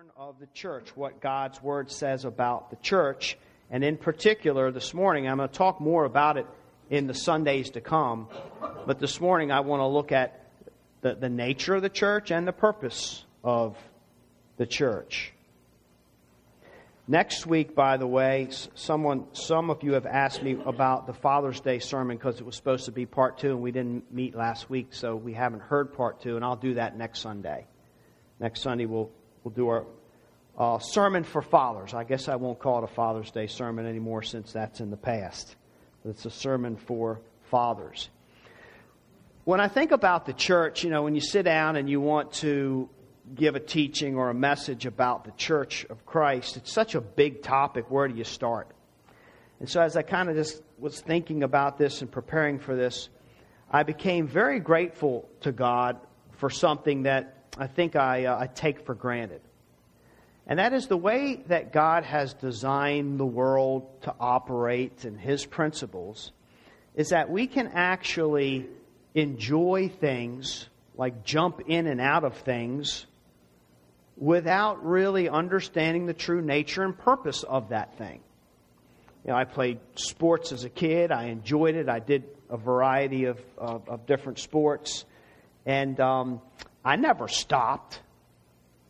doctrine of the church, what God's Word says about the church. And in particular, this morning, I'm going to talk more about it in the Sundays to come. But this morning, I want to look at the, the nature of the church and the purpose of the church. Next week, by the way, someone, some of you have asked me about the Father's Day sermon because it was supposed to be part two, and we didn't meet last week, so we haven't heard part two, and I'll do that next Sunday. Next Sunday, we'll we'll do our uh, sermon for fathers. I guess I won't call it a Father's Day sermon anymore since that's in the past. It's a sermon for fathers. When I think about the church, you know, when you sit down and you want to give a teaching or a message about the church of Christ, it's such a big topic. Where do you start? And so, as I kind of just was thinking about this and preparing for this, I became very grateful to God for something that I think I, uh, I take for granted. And that is the way that God has designed the world to operate and His principles is that we can actually enjoy things, like jump in and out of things, without really understanding the true nature and purpose of that thing. You know, I played sports as a kid. I enjoyed it. I did a variety of, of, of different sports. And um, I never stopped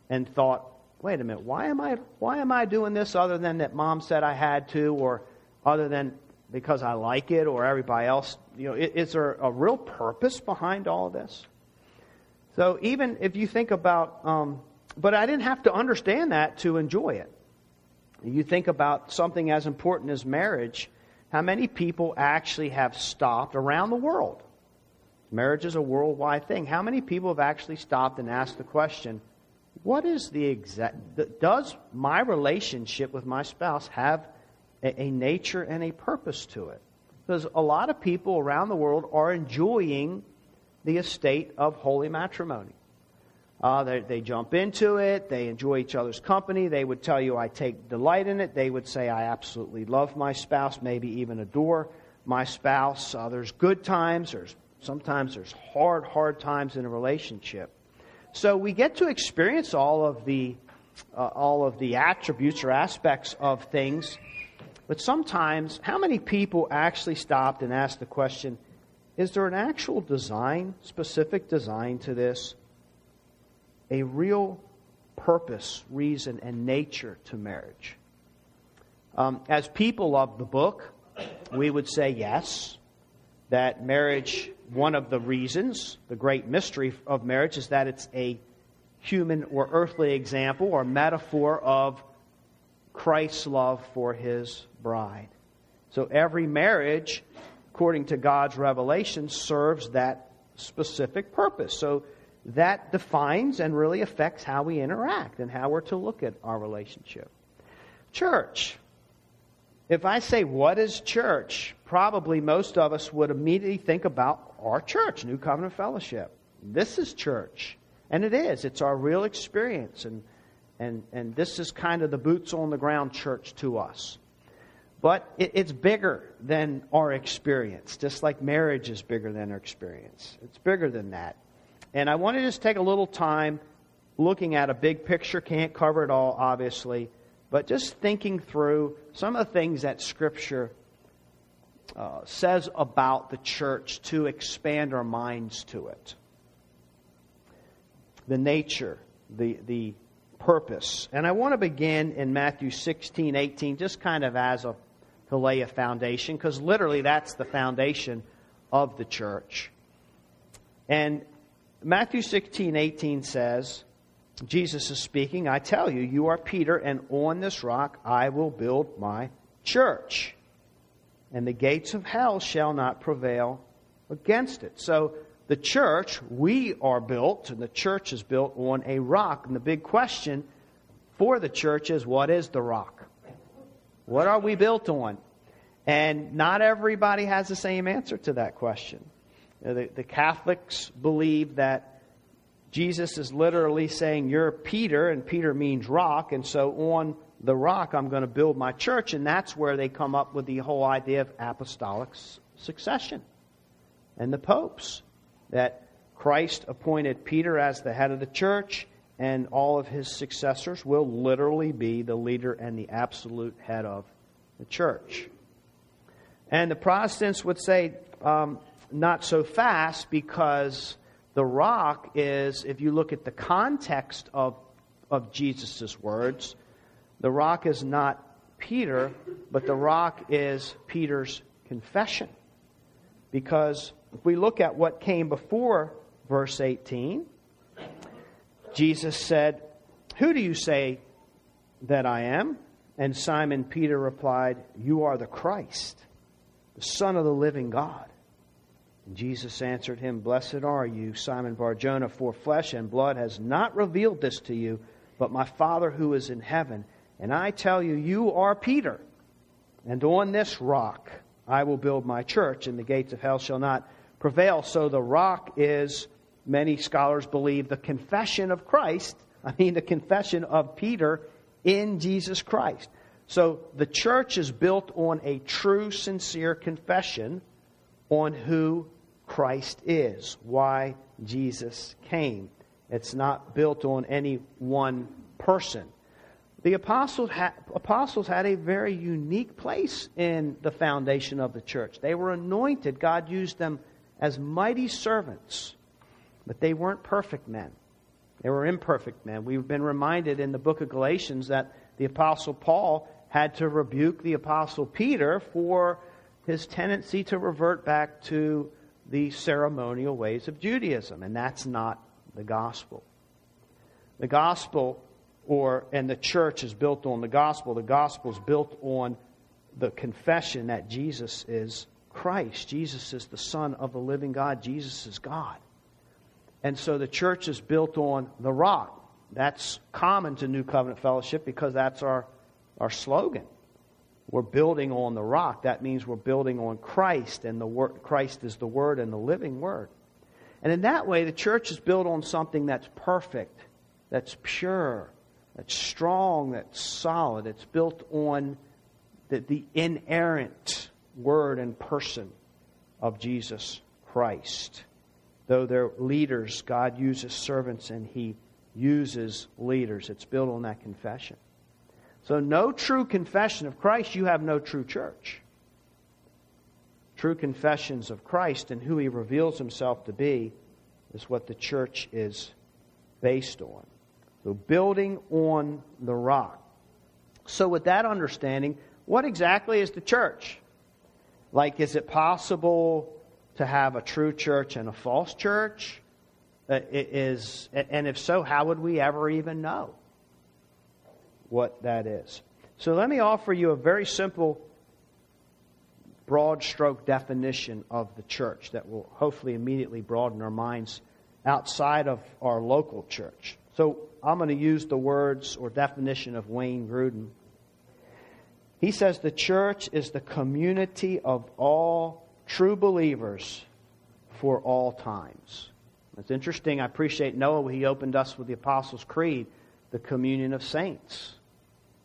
and thought, wait a minute, why am I why am I doing this other than that mom said I had to, or other than because I like it, or everybody else? You know, is, there a real purpose behind all of this? So even if you think about, um, but I didn't have to understand that to enjoy it. You think about something as important as marriage. How many people actually have stopped around the world Marriage is a worldwide thing. How many people have actually stopped and asked the question, what is the exact, does my relationship with my spouse have a, a nature and a purpose to it? Because a lot of people around the world are enjoying the estate of holy matrimony. Uh, they, they, jump into it. They enjoy each other's company. They would tell you, I take delight in it. They would say, I absolutely love my spouse, maybe even adore my spouse. Uh, there's good times, there's Sometimes there's hard, hard times in a relationship. So we get to experience all of the uh, all of the attributes or aspects of things. But sometimes, how many people actually stopped and asked the question, is there an actual design, specific design to this? A real purpose, reason, and nature to marriage? Um, as people of the book, we would say yes that marriage, one of the reasons, the great mystery of marriage, is that it's a human or earthly example or metaphor of Christ's love for his bride. So every marriage, according to God's revelation, serves that specific purpose. So that defines and really affects how we interact and how we're to look at our relationship. Church. If I say, What is church? Probably most of us would immediately think about our church, New Covenant Fellowship. This is church. And it is. It's our real experience. And, and, and this is kind of the boots on the ground church to us. But it, it's bigger than our experience, just like marriage is bigger than our experience. It's bigger than that. And I want to just take a little time looking at a big picture. Can't cover it all, obviously. But just thinking through some of the things that Scripture uh, says about the church to expand our minds to it. The nature, the, the purpose. And I want to begin in Matthew 16, 18, just kind of as a, to lay a foundation, because literally that's the foundation of the church. And Matthew 16, 18 says, Jesus is speaking, I tell you, you are Peter, and on this rock I will build my church and the gates of hell shall not prevail against it. So the church, we are built, and the church is built on a rock. And the big question for the church is what is the rock? What are we built on? And not everybody has the same answer to that question. Uh, the, the Catholics believe that Jesus is literally saying, You're Peter, and Peter means rock, and so on the rock I'm going to build my church. And that's where they come up with the whole idea of apostolic succession and the popes. That Christ appointed Peter as the head of the church, and all of his successors will literally be the leader and the absolute head of the church. And the Protestants would say, um, not so fast because the rock is, if you look at the context of, of Jesus' words, the rock is not Peter, but the rock is Peter's confession. Because if we look at what came before verse 18, Jesus said, Who do you say that I am? And Simon Peter replied, You are the Christ, the Son of the living God. Jesus answered him, Blessed are you, Simon Barjona, for flesh and blood has not revealed this to you, but my Father who is in heaven. And I tell you, you are Peter, and on this rock I will build my church, and the gates of hell shall not prevail. So the rock is, many scholars believe, the confession of Christ. I mean, the confession of Peter in Jesus Christ. So the church is built on a true, sincere confession on who Christ is, why Jesus came. It's not built on any one person. The apostles, ha- apostles had a very unique place in the foundation of the church. They were anointed. God used them as mighty servants, but they weren't perfect men. They were imperfect men. We've been reminded in the book of Galatians that the apostle Paul had to rebuke the apostle Peter for his tendency to revert back to the ceremonial ways of Judaism, and that's not the gospel. The gospel or and the church is built on the gospel. The gospel is built on the confession that Jesus is Christ. Jesus is the Son of the living God. Jesus is God. And so the church is built on the rock. That's common to New Covenant Fellowship because that's our, our slogan. We're building on the rock. That means we're building on Christ, and the word, Christ is the Word and the living Word. And in that way, the church is built on something that's perfect, that's pure, that's strong, that's solid. It's built on the, the inerrant Word and person of Jesus Christ. Though they're leaders, God uses servants and He uses leaders. It's built on that confession. So, no true confession of Christ, you have no true church. True confessions of Christ and who he reveals himself to be is what the church is based on. So, building on the rock. So, with that understanding, what exactly is the church? Like, is it possible to have a true church and a false church? Uh, is, and if so, how would we ever even know? what that is. So let me offer you a very simple, broad stroke definition of the church that will hopefully immediately broaden our minds outside of our local church. So I'm going to use the words or definition of Wayne Grudem. He says the church is the community of all true believers for all times. It's interesting. I appreciate Noah. He opened us with the Apostles' Creed, the communion of saints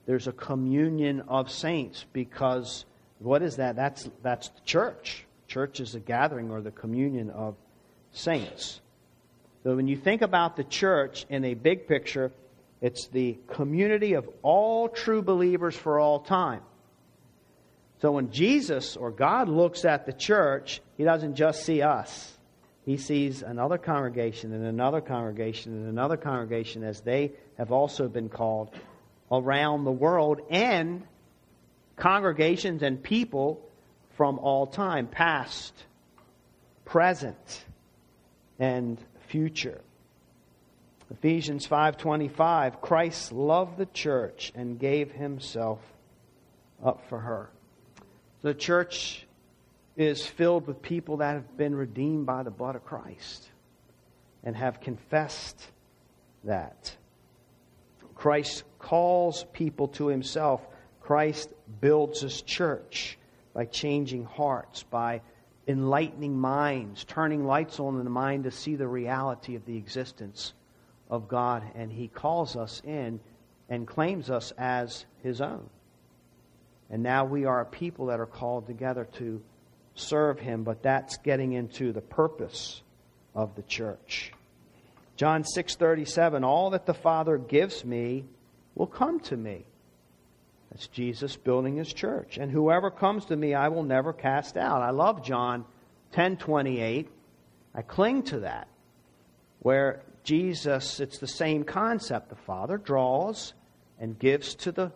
there's a communion of saints because what is that? That's, that's the church. Church is a gathering or the communion of saints. So when you think about the church in a big picture, it's the community of all true believers for all time. So when Jesus or God looks at the church, he doesn't just see us. He sees another congregation and another congregation and another congregation as they have also been called around the world and congregations and people from all time, past, present, and future. Ephesians 5:25 Christ loved the church and gave himself up for her. The church is filled with people that have been redeemed by the blood of Christ and have confessed that. Christ calls people to himself. Christ builds his church by changing hearts, by enlightening minds, turning lights on in the mind to see the reality of the existence of God. And he calls us in and claims us as his own. And now we are a people that are called together to serve him, but that's getting into the purpose of the church. John 6:37 All that the Father gives me will come to me. That's Jesus building his church. And whoever comes to me I will never cast out. I love John 10:28. I cling to that. Where Jesus it's the same concept. The Father draws and gives to the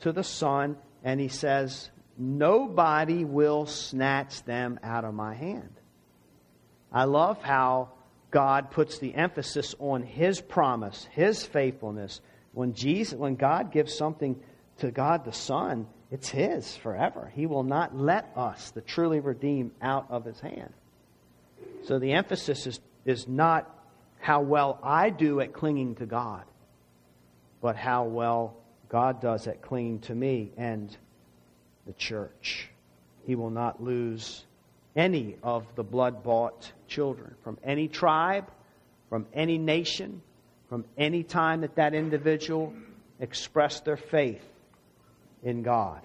to the Son and he says nobody will snatch them out of my hand. I love how God puts the emphasis on his promise, his faithfulness. When Jesus when God gives something to God the Son, it's his forever. He will not let us, the truly redeemed, out of his hand. So the emphasis is, is not how well I do at clinging to God, but how well God does at clinging to me and the church. He will not lose any of the blood bought children from any tribe, from any nation, from any time that that individual expressed their faith in God.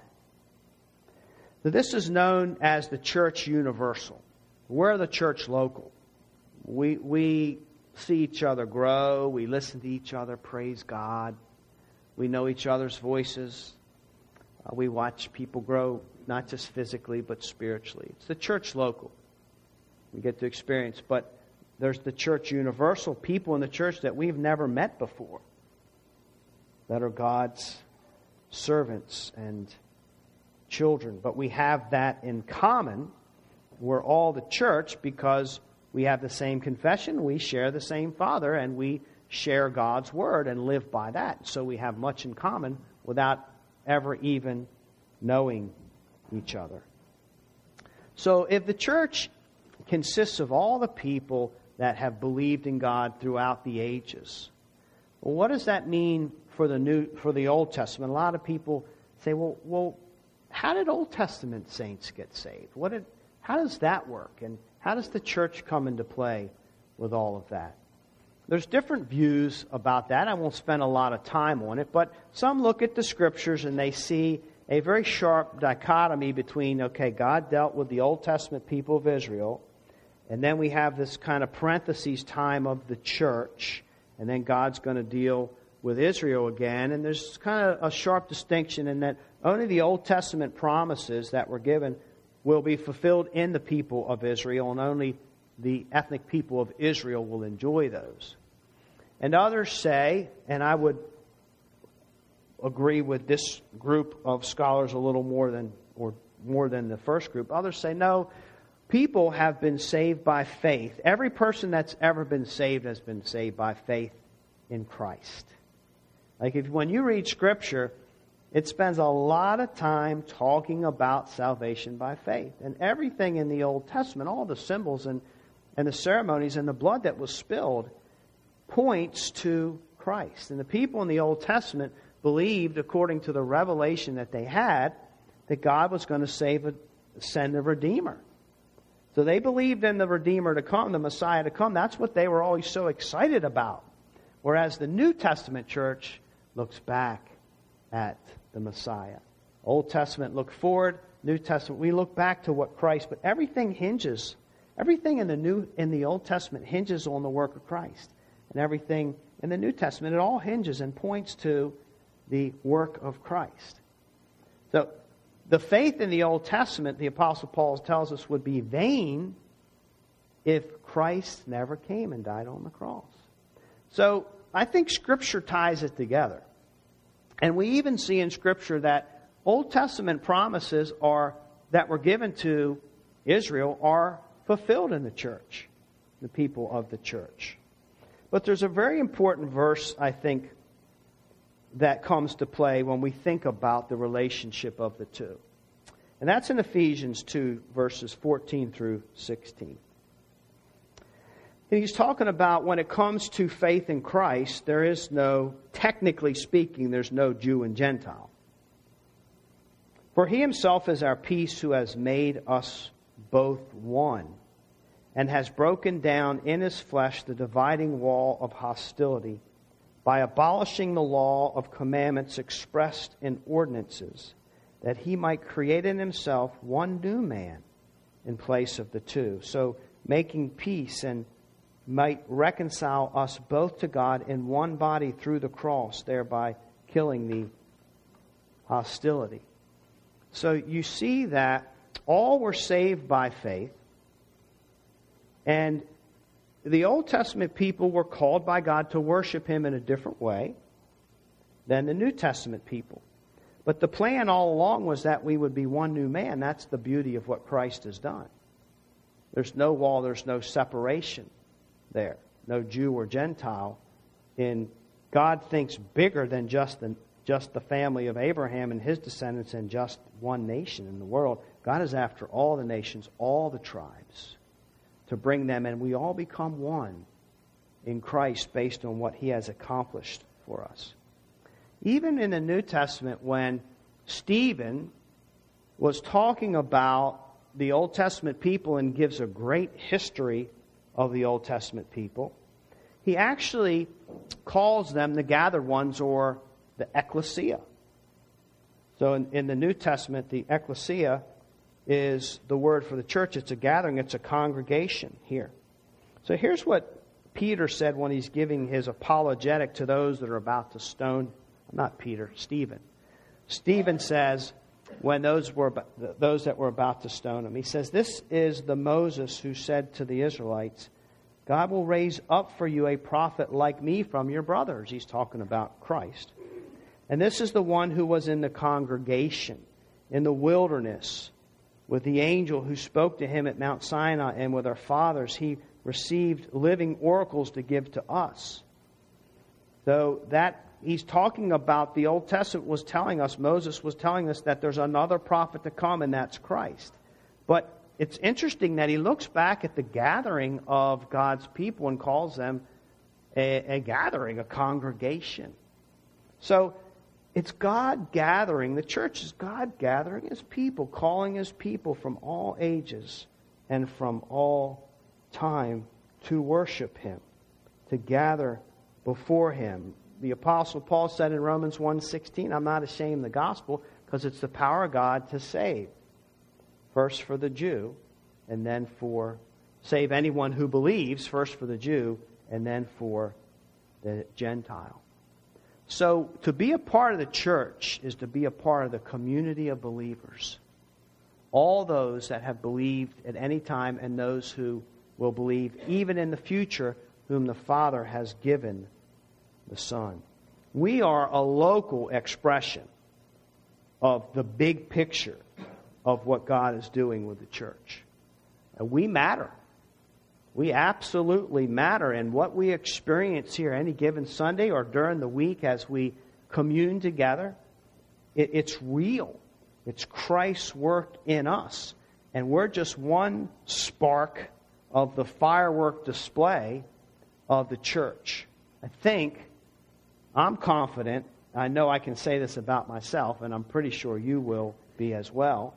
So this is known as the church universal. We're the church local. We, we see each other grow. We listen to each other praise God. We know each other's voices. Uh, we watch people grow, not just physically, but spiritually. It's the church local. We get to experience. But there's the church universal, people in the church that we've never met before, that are God's servants and children. But we have that in common. We're all the church because we have the same confession, we share the same Father, and we share God's Word and live by that. So we have much in common without ever even knowing each other. So if the church consists of all the people that have believed in God throughout the ages, what does that mean for the new for the Old Testament? A lot of people say, "Well, well, how did Old Testament saints get saved? What did how does that work? And how does the church come into play with all of that?" There's different views about that. I won't spend a lot of time on it, but some look at the scriptures and they see a very sharp dichotomy between, okay, God dealt with the Old Testament people of Israel, and then we have this kind of parentheses time of the church, and then God's going to deal with Israel again. And there's kind of a sharp distinction in that only the Old Testament promises that were given will be fulfilled in the people of Israel, and only the ethnic people of Israel will enjoy those. And others say, and I would agree with this group of scholars a little more than or more than the first group. Others say no, people have been saved by faith. Every person that's ever been saved has been saved by faith in Christ. Like if when you read scripture, it spends a lot of time talking about salvation by faith. And everything in the Old Testament, all the symbols and, and the ceremonies and the blood that was spilled points to Christ. And the people in the Old Testament believed, according to the revelation that they had, that God was going to save a, send a Redeemer. So they believed in the Redeemer to come, the Messiah to come. That's what they were always so excited about. Whereas the New Testament church looks back at the Messiah. Old Testament look forward, New Testament we look back to what Christ, but everything hinges everything in the New in the Old Testament hinges on the work of Christ and everything in the New Testament. It all hinges and points to the work of Christ. So, the faith in the Old Testament, the Apostle Paul tells us, would be vain if Christ never came and died on the cross. So, I think Scripture ties it together. And we even see in Scripture that Old Testament promises are that were given to Israel are fulfilled in the church, the people of the church. But there's a very important verse, I think, that comes to play when we think about the relationship of the two. And that's in Ephesians 2, verses 14 through 16. And he's talking about when it comes to faith in Christ, there is no, technically speaking, there's no Jew and Gentile. For he himself is our peace who has made us both one and has broken down in his flesh the dividing wall of hostility by abolishing the law of commandments expressed in ordinances, that he might create in himself one new man in place of the two, so making peace and might reconcile us both to God in one body through the cross, thereby killing the hostility. So you see that all were saved by faith, and the Old Testament people were called by God to worship Him in a different way than the New Testament people. But the plan all along was that we would be one new man. That's the beauty of what Christ has done. There's no wall, there's no separation there, no Jew or Gentile. In God thinks bigger than just the, just the family of Abraham and his descendants and just one nation in the world. God is after all the nations, all the tribes, to bring them, and we all become one in Christ based on what he has accomplished for us. Even in the New Testament, when Stephen was talking about the Old Testament people and gives a great history of the Old Testament people, he actually calls them the gathered ones or the ecclesia. So in, in, the New Testament, the ecclesia is the word for the church. It's a gathering, it's a congregation here. So here's what Peter said when he's giving his apologetic to those that are about to stone not Peter, Stephen. Stephen says, when those were those that were about to stone him, he says, "This is the Moses who said to the Israelites, God will raise up for you a prophet like me from your brothers." He's talking about Christ. And this is the one who was in the congregation in the wilderness with the angel who spoke to him at Mount Sinai and with our fathers. He received living oracles to give to us. Though that he's talking about the Old Testament was telling us, Moses was telling us that there's another prophet to come, and that's Christ. But it's interesting that he looks back at the gathering of God's people and calls them a, a gathering, a congregation. So it's God gathering, the church is God gathering his people, calling his people from all ages and from all time to worship him, to gather before him the apostle Paul said in Romans 1:16, I'm not ashamed of the gospel because it's the power of God to save. First for the Jew and then for save anyone who believes, first for the Jew and then for the Gentile. So to be a part of the church is to be a part of the community of believers. All those that have believed at any time and those who will believe even in the future whom the Father has given the Son. We are a local expression of the big picture of what God is doing with the church. And we matter. We absolutely matter. And what we experience here any given Sunday or during the week as we commune together, it, it's real. It's Christ's work in us. And we're just one spark of the firework display of the church. I think I'm confident, I know I can say this about myself, and I'm pretty sure you will be as well,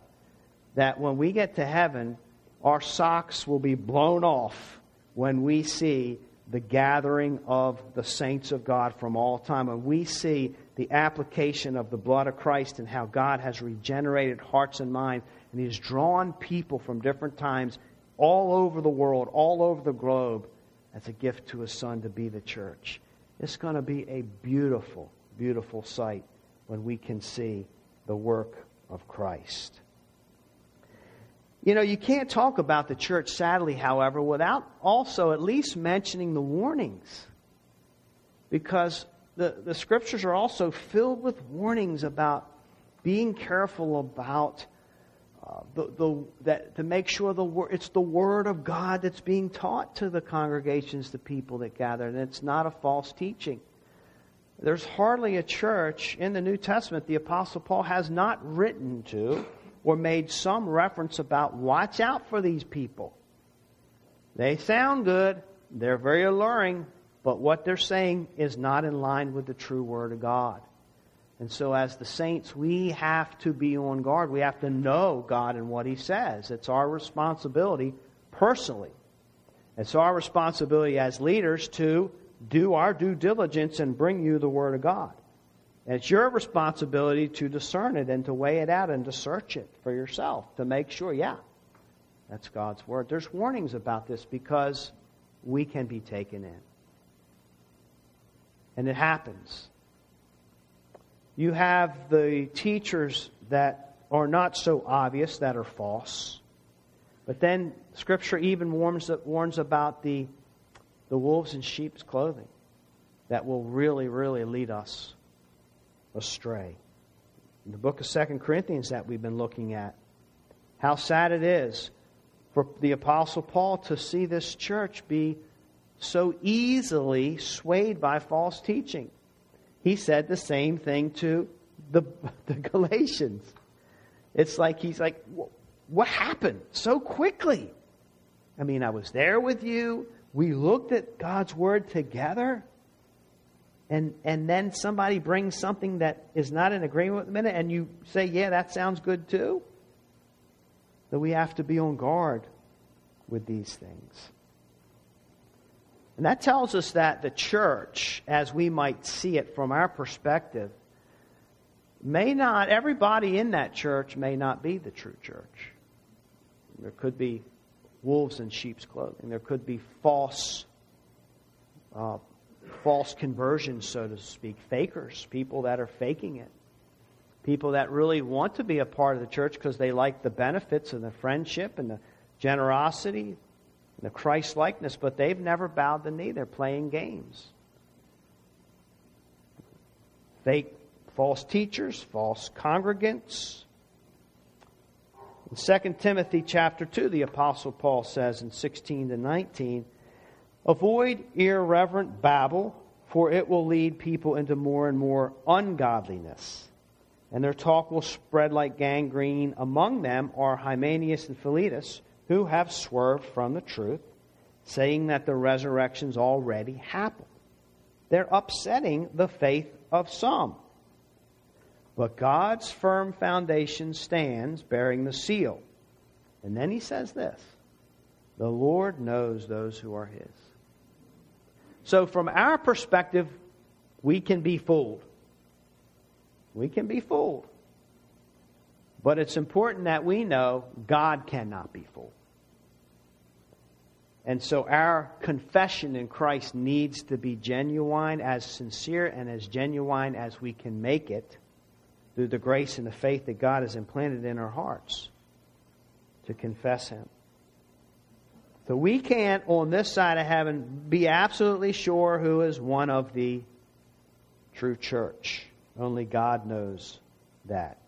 that when we get to heaven, our socks will be blown off when we see the gathering of the saints of God from all time. When we see the application of the blood of Christ and how God has regenerated hearts and minds, and He has drawn people from different times all over the world, all over the globe, as a gift to His Son to be the church. It's going to be a beautiful, beautiful sight when we can see the work of Christ. You know, you can't talk about the church, sadly, however, without also at least mentioning the warnings. Because the, the scriptures are also filled with warnings about being careful about uh, the, the, that, to make sure the it's the Word of God that's being taught to the congregations, the people that gather, and it's not a false teaching. There's hardly a church in the New Testament the Apostle Paul has not written to or made some reference about watch out for these people. They sound good, they're very alluring, but what they're saying is not in line with the true Word of God. And so, as the saints, we have to be on guard. We have to know God and what He says. It's our responsibility personally. It's our responsibility as leaders to do our due diligence and bring you the Word of God. And it's your responsibility to discern it and to weigh it out and to search it for yourself to make sure, yeah, that's God's Word. There's warnings about this because we can be taken in. And it happens. You have the teachers that are not so obvious, that are false. But then Scripture even warns, warns about the, the wolves in sheep's clothing that will really, really lead us astray. In the book of Second Corinthians that we've been looking at, how sad it is for the Apostle Paul to see this church be so easily swayed by false teaching. He said the same thing to the, the Galatians. It's like he's like, what happened so quickly? I mean, I was there with you. We looked at God's Word together. And, and then somebody brings something that is not in agreement with the minute, and you say, yeah, that sounds good too. That we have to be on guard with these things. And that tells us that the church, as we might see it from our perspective, may not, everybody in that church may not be the true church. There could be wolves in sheep's clothing. There could be false, uh, false conversions, so to speak, fakers, people that are faking it. People that really want to be a part of the church because they like the benefits and the friendship and the generosity, the Christ likeness, but they've never bowed the knee. They're playing games. Fake false teachers, false congregants. In 2 Timothy chapter 2, the Apostle Paul says in 16 to 19, Avoid irreverent babble, for it will lead people into more and more ungodliness. And their talk will spread like gangrene. Among them are Hymenaeus and Philetus who have swerved from the truth, saying that the resurrection's already happened. They're upsetting the faith of some. But God's firm foundation stands, bearing the seal. And then he says this The Lord knows those who are his. So, from our perspective, we can be fooled. We can be fooled. But it's important that we know God cannot be fooled. And so our confession in Christ needs to be genuine, as sincere and as genuine as we can make it through the grace and the faith that God has implanted in our hearts to confess Him. So we can't, on this side of heaven, be absolutely sure who is one of the true church. Only God knows that.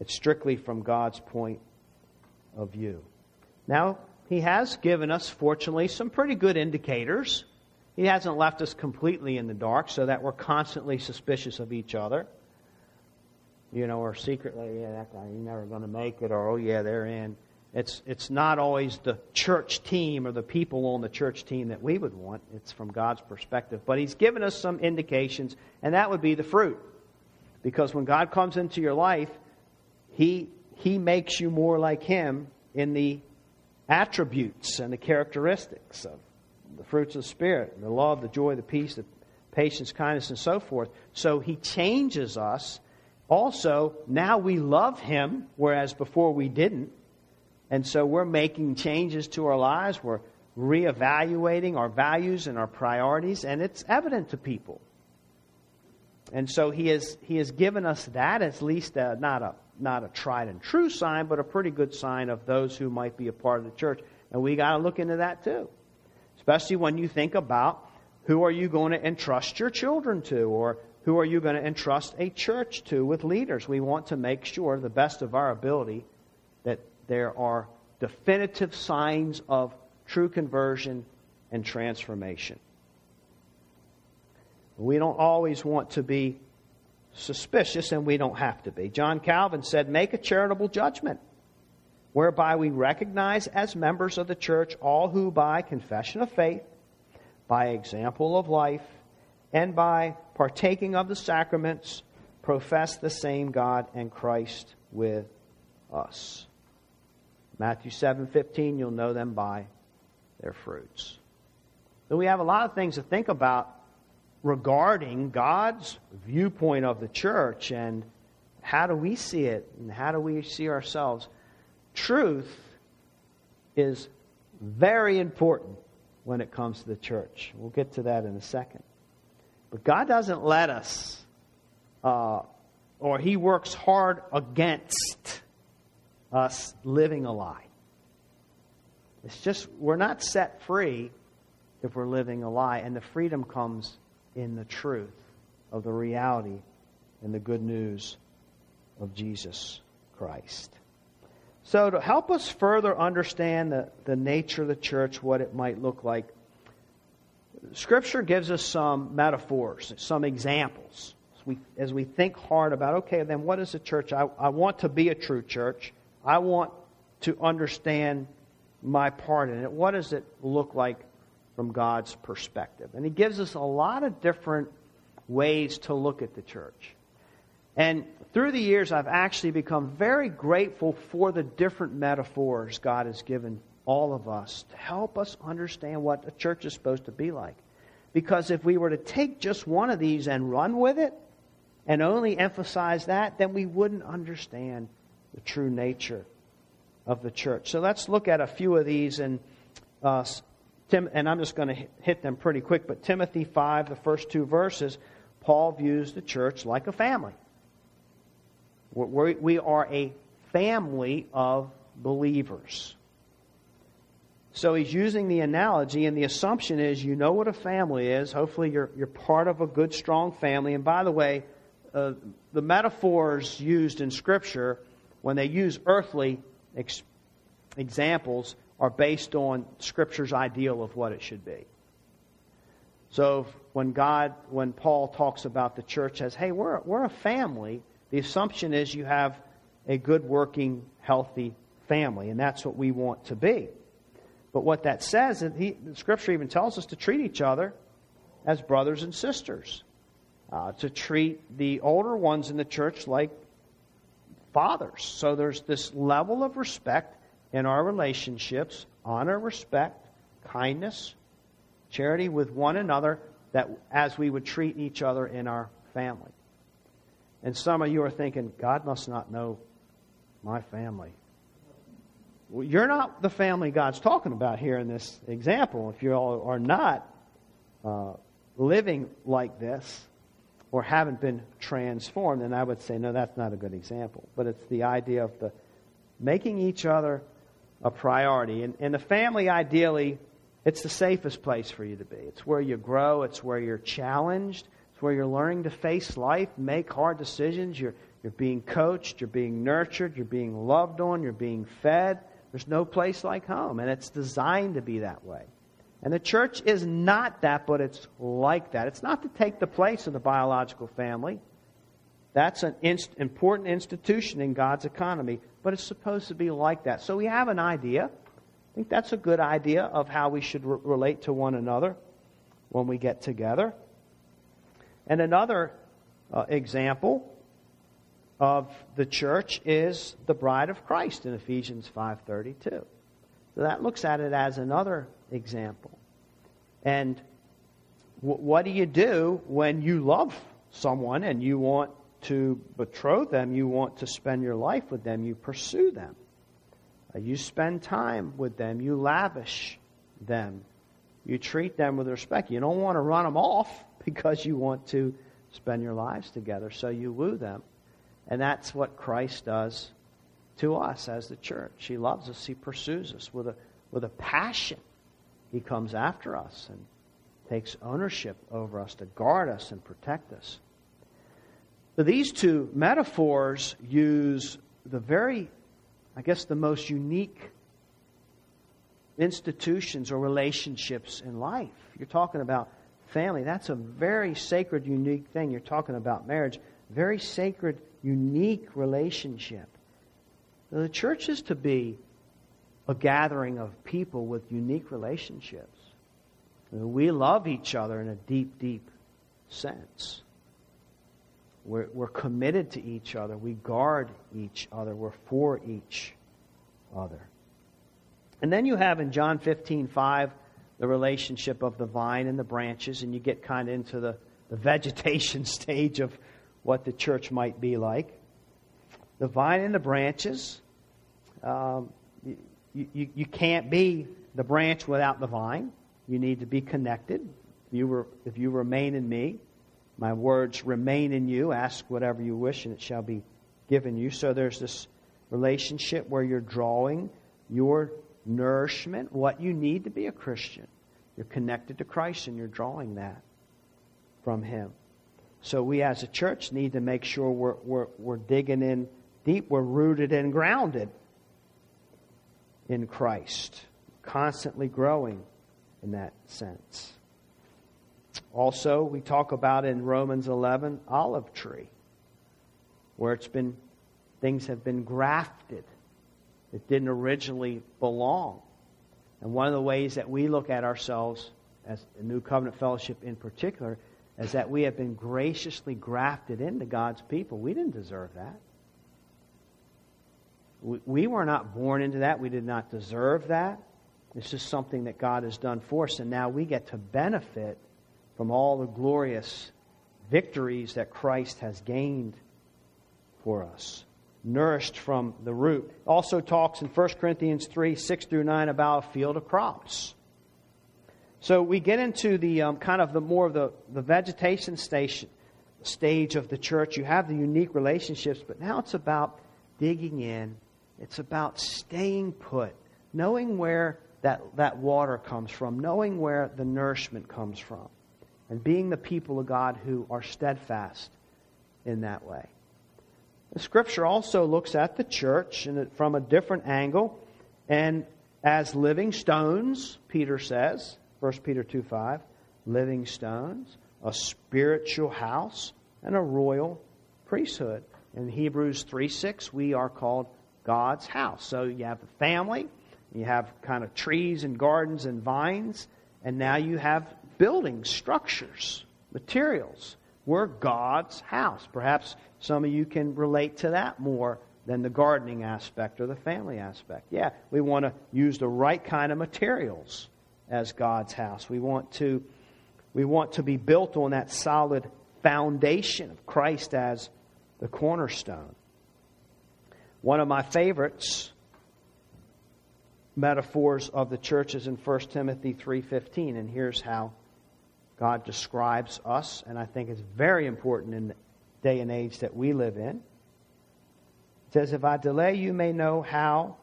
It's strictly from God's point of view. Now, He has given us, fortunately, some pretty good indicators. He hasn't left us completely in the dark so that we're constantly suspicious of each other. You know, or secretly, yeah, that guy, he's never going to make it, or, oh, yeah, they're in. It's, it's not always the church team or the people on the church team that we would want. It's from God's perspective. But He's given us some indications, and that would be the fruit. Because when God comes into your life, He, he makes you more like Him in the attributes and the characteristics of the fruits of the Spirit the love, the joy, the peace, the patience, kindness, and so forth. So He changes us. Also, now we love Him, whereas before we didn't. And so we're making changes to our lives. We're reevaluating our values and our priorities, and it's evident to people. And so he has, he has given us that, at least a, not, a, not a tried and true sign, but a pretty good sign of those who might be a part of the church. And we got to look into that too. Especially when you think about who are you going to entrust your children to, or who are you going to entrust a church to with leaders. We want to make sure, the best of our ability, that there are definitive signs of true conversion and transformation. We don't always want to be suspicious, and we don't have to be. John Calvin said, Make a charitable judgment, whereby we recognize as members of the church all who, by confession of faith, by example of life, and by partaking of the sacraments, profess the same God and Christ with us. Matthew 7:15 you'll know them by their fruits. So we have a lot of things to think about regarding God's viewpoint of the church and how do we see it and how do we see ourselves. Truth is very important when it comes to the church. We'll get to that in a second. But God doesn't let us, uh, or He works hard against us living a lie. It's just, we're not set free if we're living a lie, and the freedom comes in the truth of the reality and the good news of Jesus Christ. So, to help us further understand the, the nature of the church, what it might look like, Scripture gives us some metaphors, some examples. As we, as we think hard about, okay, then what is a church? I, I want to be a true church. I want to understand my part in it. What does it look like from God's perspective? And He gives us a lot of different ways to look at the church. And through the years, I've actually become very grateful for the different metaphors God has given all of us to help us understand what a church is supposed to be like. Because if we were to take just one of these and run with it and only emphasize that, then we wouldn't understand the true nature of the church. So let's look at a few of these and uh, Tim, and I'm just going to hit them pretty quick. But Timothy 5, the first two verses, Paul views the church like a family. We're, we are a family of believers. So he's using the analogy, and the assumption is you know what a family is. Hopefully, you're, you're part of a good, strong family. And by the way, uh, the metaphors used in Scripture, when they use earthly ex- examples, are based on Scripture's ideal of what it should be. So when God, when Paul talks about the church as, hey, we're, we're a family, the assumption is you have a good, working, healthy family, and that's what we want to be. But what that says, and he, Scripture even tells us to treat each other as brothers and sisters, uh, to treat the older ones in the church like fathers. So there's this level of respect in our relationships honor, respect, kindness, charity with one another, that as we would treat each other in our family. And some of you are thinking, God must not know my family. Well, you're not the family God's talking about here in this example. If you all are not uh, living like this or haven't been transformed, then I would say, no, that's not a good example. But it's the idea of the making each other a priority. And, and the family, ideally, it's the safest place for you to be. It's where you grow, it's where you're challenged, it's where you're learning to face life, make hard decisions. You're, you're being coached, you're being nurtured, you're being loved on, you're being fed. There's no place like home, and it's designed to be that way. And the church is not that, but it's like that. It's not to take the place of the biological family. That's an inst- important institution in God's economy, but it's supposed to be like that. So we have an idea. I think that's a good idea of how we should re- relate to one another when we get together. And another uh, example of the church is the bride of Christ in Ephesians 5:32. So that looks at it as another example. And w- what do you do when you love someone and you want to betroth them, you want to spend your life with them, you pursue them. Uh, you spend time with them, you lavish them. You treat them with respect. You don't want to run them off because you want to spend your lives together. So you woo them. And that's what Christ does to us as the church. He loves us, He pursues us with a, with a passion. He comes after us and takes ownership over us to guard us and protect us. So these two metaphors use the very, I guess, the most unique institutions or relationships in life. You're talking about family. That's a very sacred, unique thing. You're talking about marriage. Very sacred, unique relationship. The church is to be a gathering of people with unique relationships. We love each other in a deep, deep sense. We're, we're committed to each other. We guard each other. We're for each other. And then you have in John 15, 5, the relationship of the vine and the branches, and you get kind of into the, the vegetation stage of what the church might be like. The vine and the branches, um, you, you, you can't be the branch without the vine. You need to be connected. If you, were, if you remain in me, my words remain in you. Ask whatever you wish, and it shall be given you. So there's this relationship where you're drawing your nourishment, what you need to be a Christian. You're connected to Christ, and you're drawing that from Him. So we as a church need to make sure we're, we're, we're digging in deep, we're rooted and grounded in Christ, constantly growing in that sense. Also, we talk about in Romans 11 olive tree, where it's been things have been grafted that didn't originally belong. And one of the ways that we look at ourselves as a New Covenant Fellowship in particular is that we have been graciously grafted into God's people. We didn't deserve that. We, we were not born into that. We did not deserve that. This is something that God has done for us, and now we get to benefit from all the glorious victories that Christ has gained for us. Nourished from the root. Also talks in 1 Corinthians 3 6 through 9 about a field of crops. So we get into the um, kind of the more of the, the vegetation station, stage of the church. You have the unique relationships, but now it's about digging in. It's about staying put, knowing where that, that water comes from, knowing where the nourishment comes from, and being the people of God who are steadfast in that way. The scripture also looks at the church from a different angle and as living stones, Peter says, 1 Peter 2 5, living stones, a spiritual house, and a royal priesthood. In Hebrews 3 6, we are called God's house. So you have the family, you have kind of trees and gardens and vines, and now you have buildings, structures, materials. We're God's house. Perhaps some of you can relate to that more than the gardening aspect or the family aspect. Yeah, we want to use the right kind of materials as God's house. We want to we want to be built on that solid foundation of Christ as the cornerstone. One of my favorites metaphors of the church is in 1 Timothy 3:15 and here's how God describes us and I think it's very important in the day and age that we live in. It says if I delay you may know how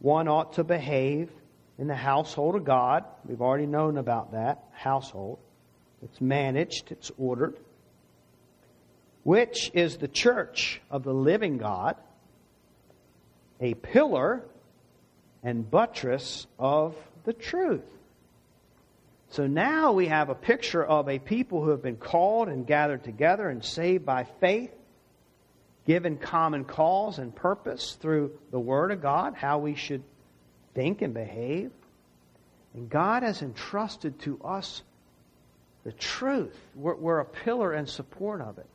one ought to behave in the household of God. We've already known about that household. It's managed, it's ordered. Which is the church of the living God, a pillar and buttress of the truth. So now we have a picture of a people who have been called and gathered together and saved by faith, given common cause and purpose through the Word of God, how we should think and behave. And God has entrusted to us the truth. We're, we're, a pillar and support of it.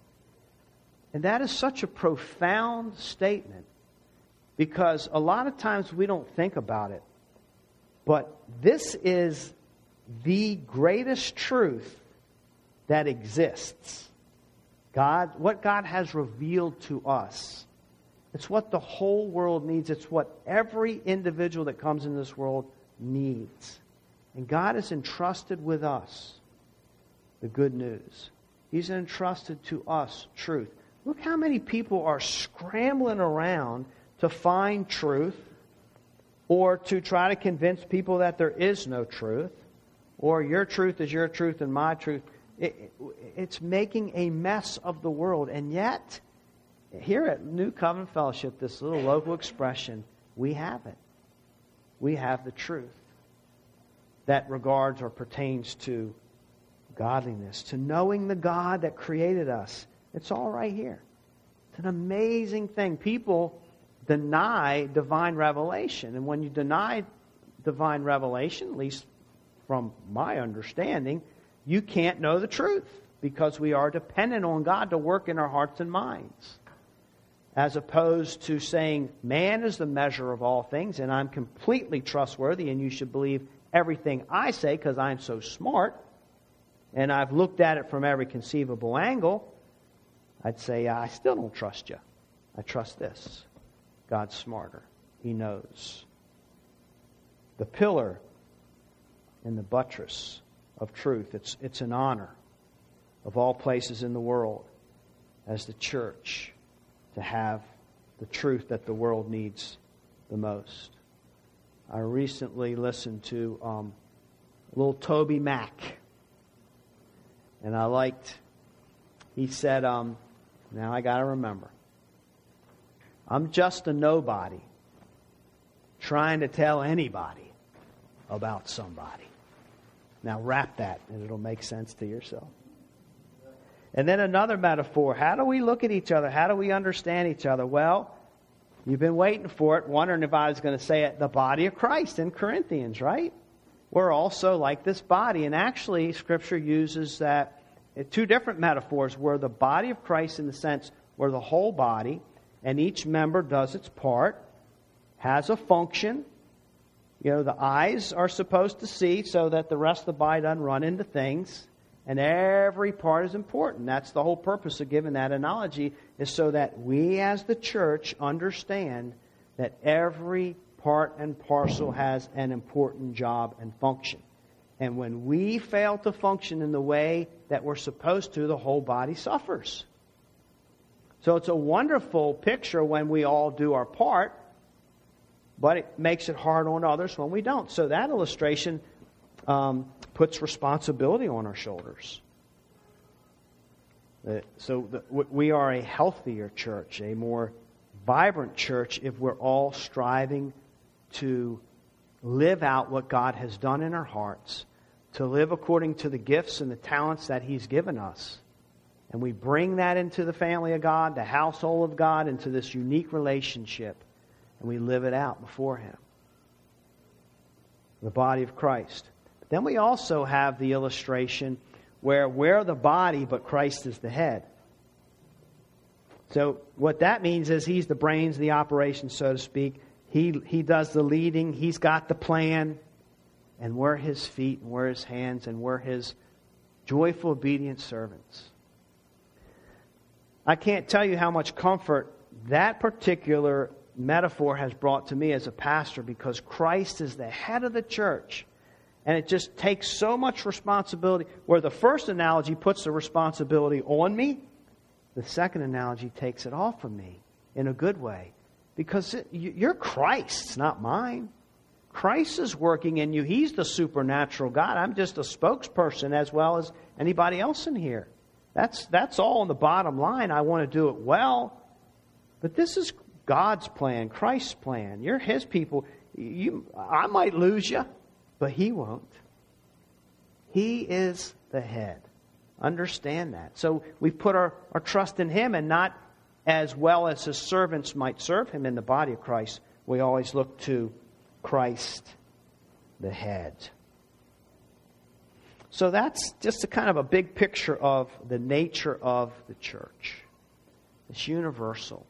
And that is such a profound statement because a lot of times we don't think about it. But this is the greatest truth that exists. God, what God has revealed to us it's what the whole world needs. It's what every individual that comes in this world needs. And God has entrusted with us the good news. He's entrusted to us truth. Look how many people are scrambling around to find truth or to try to convince people that there is no truth or your truth is your truth and my truth. It, it's making a mess of the world. And yet, here at New Covenant Fellowship, this little local expression, we have it. We have the truth that regards or pertains to godliness, to knowing the God that created us. It's all right here. It's an amazing thing. People deny divine revelation. And when you deny divine revelation, at least from my understanding, you can't know the truth because we are dependent on God to work in our hearts and minds as opposed to saying, man is the measure of all things, and I'm completely trustworthy, and you should believe everything I say because I'm so smart, and I've looked at it from every conceivable angle, I'd say, I still don't trust you. I trust this. God's smarter, He knows. The pillar and the buttress of truth. It's, it's an honor of all places in the world as the church to have the truth that the world needs the most. I recently listened to um, little TobyMac, and I liked, he said, um, now I got to remember, I'm just a nobody trying to tell anybody about somebody. Now wrap that, and it'll make sense to yourself. And then another metaphor. How do we look at each other? How do we understand each other? Well, you've been waiting for it, wondering if I was going to say it. The body of Christ in Corinthians, right? We're also like this body. And actually, Scripture uses that eh, two different metaphors. We're the body of Christ in the sense we're the whole body, and each member does its part, has a function. You know, the eyes are supposed to see so that the rest of the body doesn't run into things. And every part is important. That's the whole purpose of giving that analogy, is so that we as the church understand that every part and parcel has an important job and function. And when we fail to function in the way that we're supposed to, the whole body suffers. So it's a wonderful picture when we all do our part, but it makes it hard on others when we don't. So that illustration um, puts responsibility on our shoulders. Uh, so the, we are a healthier church, a more vibrant church if we're all striving to live out what God has done in our hearts, to live according to the gifts and the talents that He's given us. And we bring that into the family of God, the household of God, into this unique relationship, and we live it out before Him. The body of Christ. Then we also have the illustration where we're the body, but Christ is the head. So what that means is he's the brains of the operation, so to speak. He, he does the leading. He's got the plan. And we're his feet, and we're his hands, and we're his joyful, obedient servants. I can't tell you how much comfort that particular metaphor has brought to me as a pastor because Christ is the head of the church. And it just takes so much responsibility. Where the first analogy puts the responsibility on me, the second analogy takes it off of me in a good way. Because it, you're Christ's, not mine. Christ is working in you. He's the supernatural God. I'm just a spokesperson as well as anybody else in here. That's, that's all in the bottom line. I want to do it well. But this is God's plan, Christ's plan. You're His people. You, I might lose you but he won't. He is the head. Understand that. So we put our, our trust in him and not as well as his servants might serve him in the body of Christ. We always look to Christ, the head. So that's just a kind of a big picture of the nature of the church. It's universal.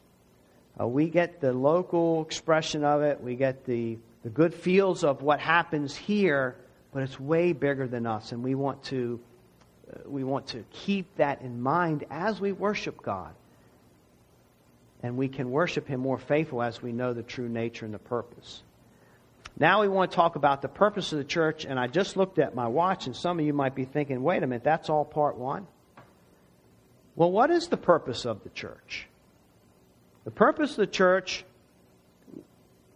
Uh, we get the local expression of it, we get the the good feels of what happens here, but it's way bigger than us, and we want to uh, we want to keep that in mind as we worship God. And we can worship Him more faithful as we know the true nature and the purpose. Now we want to talk about the purpose of the church, and I just looked at my watch, and some of you might be thinking, wait a minute, that's all part one? Well, what is the purpose of the church? The purpose of the church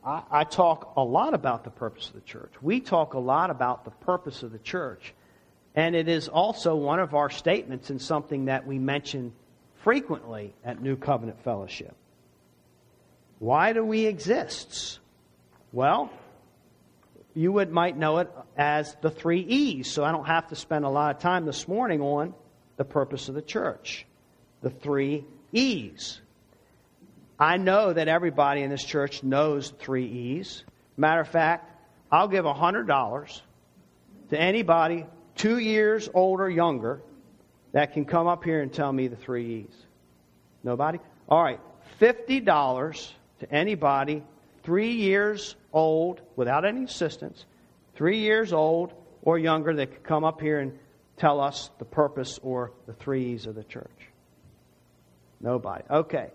I, I talk a lot about the purpose of the church. We talk a lot about the purpose of the church. And it is also one of our statements and something that we mention frequently at New Covenant Fellowship. Why do we exist? Well, you would might know it as the three E's, so I don't have to spend a lot of time this morning on the purpose of the church. The three E's. I know that everybody in this church knows three E's. Matter of fact, I'll give $100 to anybody two years old or younger that can come up here and tell me the three E's. Nobody? All right, $50 to anybody three years old without any assistance, three years old or younger that could come up here and tell us the purpose or the three E's of the church. Nobody. Okay.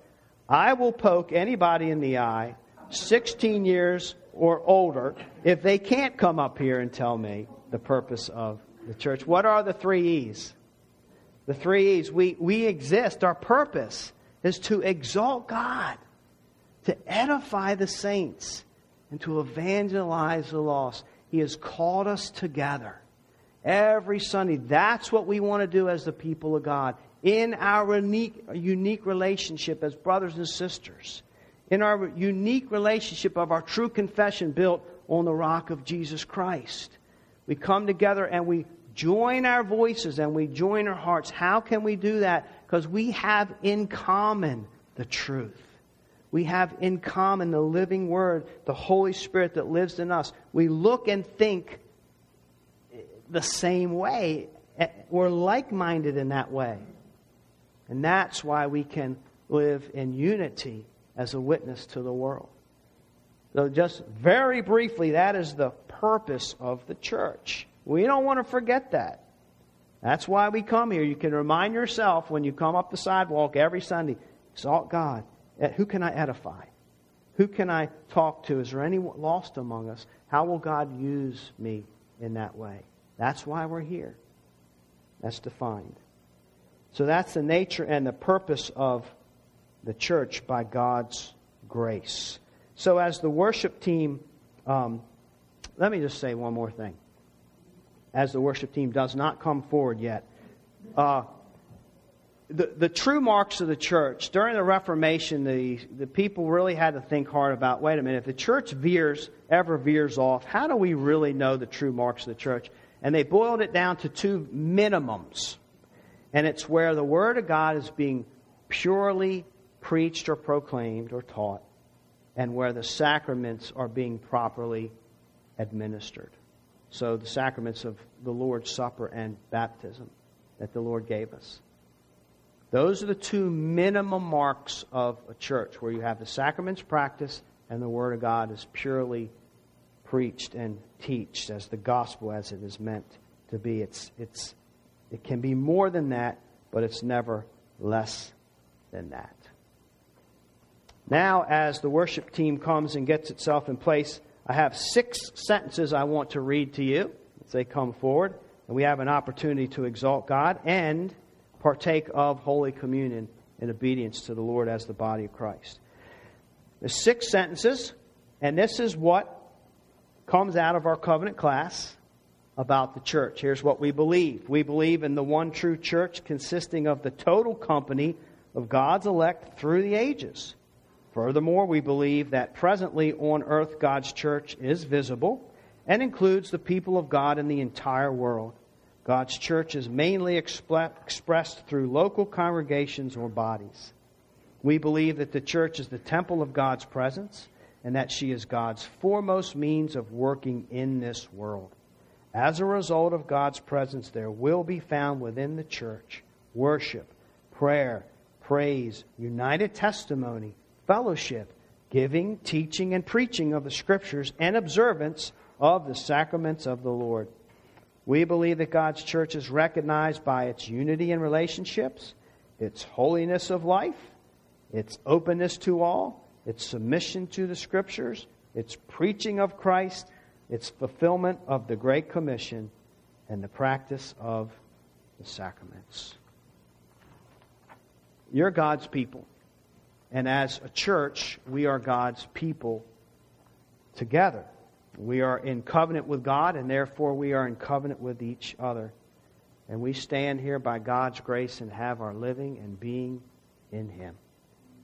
I will poke anybody in the eye 16 years or older if they can't come up here and tell me the purpose of the church. What are the three E's? The three E's. We, we exist. Our purpose is to exalt God, to edify the saints, and to evangelize the lost. He has called us together every Sunday. That's what we want to do as the people of God in our unique, unique relationship as brothers and sisters, in our unique relationship of our true confession built on the rock of Jesus Christ. We come together and we join our voices and we join our hearts. How can we do that? Because we have in common the truth. We have in common the living Word, the Holy Spirit that lives in us. We look and think the same way. Eh, we're like minded in that way. And that's why we can live in unity as a witness to the world. So, just very briefly, that is the purpose of the church. We don't want to forget that. That's why we come here. You can remind yourself when you come up the sidewalk every Sunday exalt God. Who can I edify? Who can I talk to? Is there any lost among us? How will God use me in that way? That's why we're here. That's defined. So that's the nature and the purpose of the church by God's grace. So as the worship team, um, let me just say one more thing. As the worship team does not come forward yet, uh, the, the true marks of the church during the Reformation, the, the people really had to think hard about wait a minute, if the church veers, ever veers off, how do we really know the true marks of the church? And they boiled it down to two minimums. And it's where the Word of God is being purely preached or proclaimed or taught, and where the sacraments are being properly administered. So, the sacraments of the Lord's Supper and baptism that the Lord gave us. Those are the two minimum marks of a church where you have the sacraments practiced and the Word of God is purely preached and taught as the gospel as it is meant to be. It's, it's it can be more than that, but it's never less than that. Now, as the worship team comes and gets itself in place, I have six sentences I want to read to you as they come forward. And we have an opportunity to exalt God and partake of Holy Communion in obedience to the Lord as the body of Christ. There's six sentences, and this is what comes out of our covenant class about the church. Here's what we believe we believe in the one true church consisting of the total company of God's elect through the ages. Furthermore, we believe that presently on earth God's church is visible and includes the people of God in the entire world. God's church is mainly expressed through local congregations or bodies. We believe that the church is the temple of God's presence and that she is God's foremost means of working in this world. As a result of God's presence, there will be found within the church worship, prayer, praise, united testimony, fellowship, giving, teaching, and preaching of the Scriptures, and observance of the sacraments of the Lord. We believe that God's church is recognized by its unity in relationships, its holiness of life, its openness to all, its submission to the Scriptures, its preaching of Christ, its fulfillment of the Great Commission, and the practice of the sacraments. You're God's people. And as a church, we are God's people together. We are in covenant with God, and therefore we are in covenant with each other. And we stand here by God's grace and have our living and being in Him.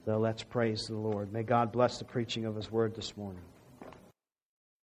So let's praise the Lord. May God bless the preaching of His word this morning.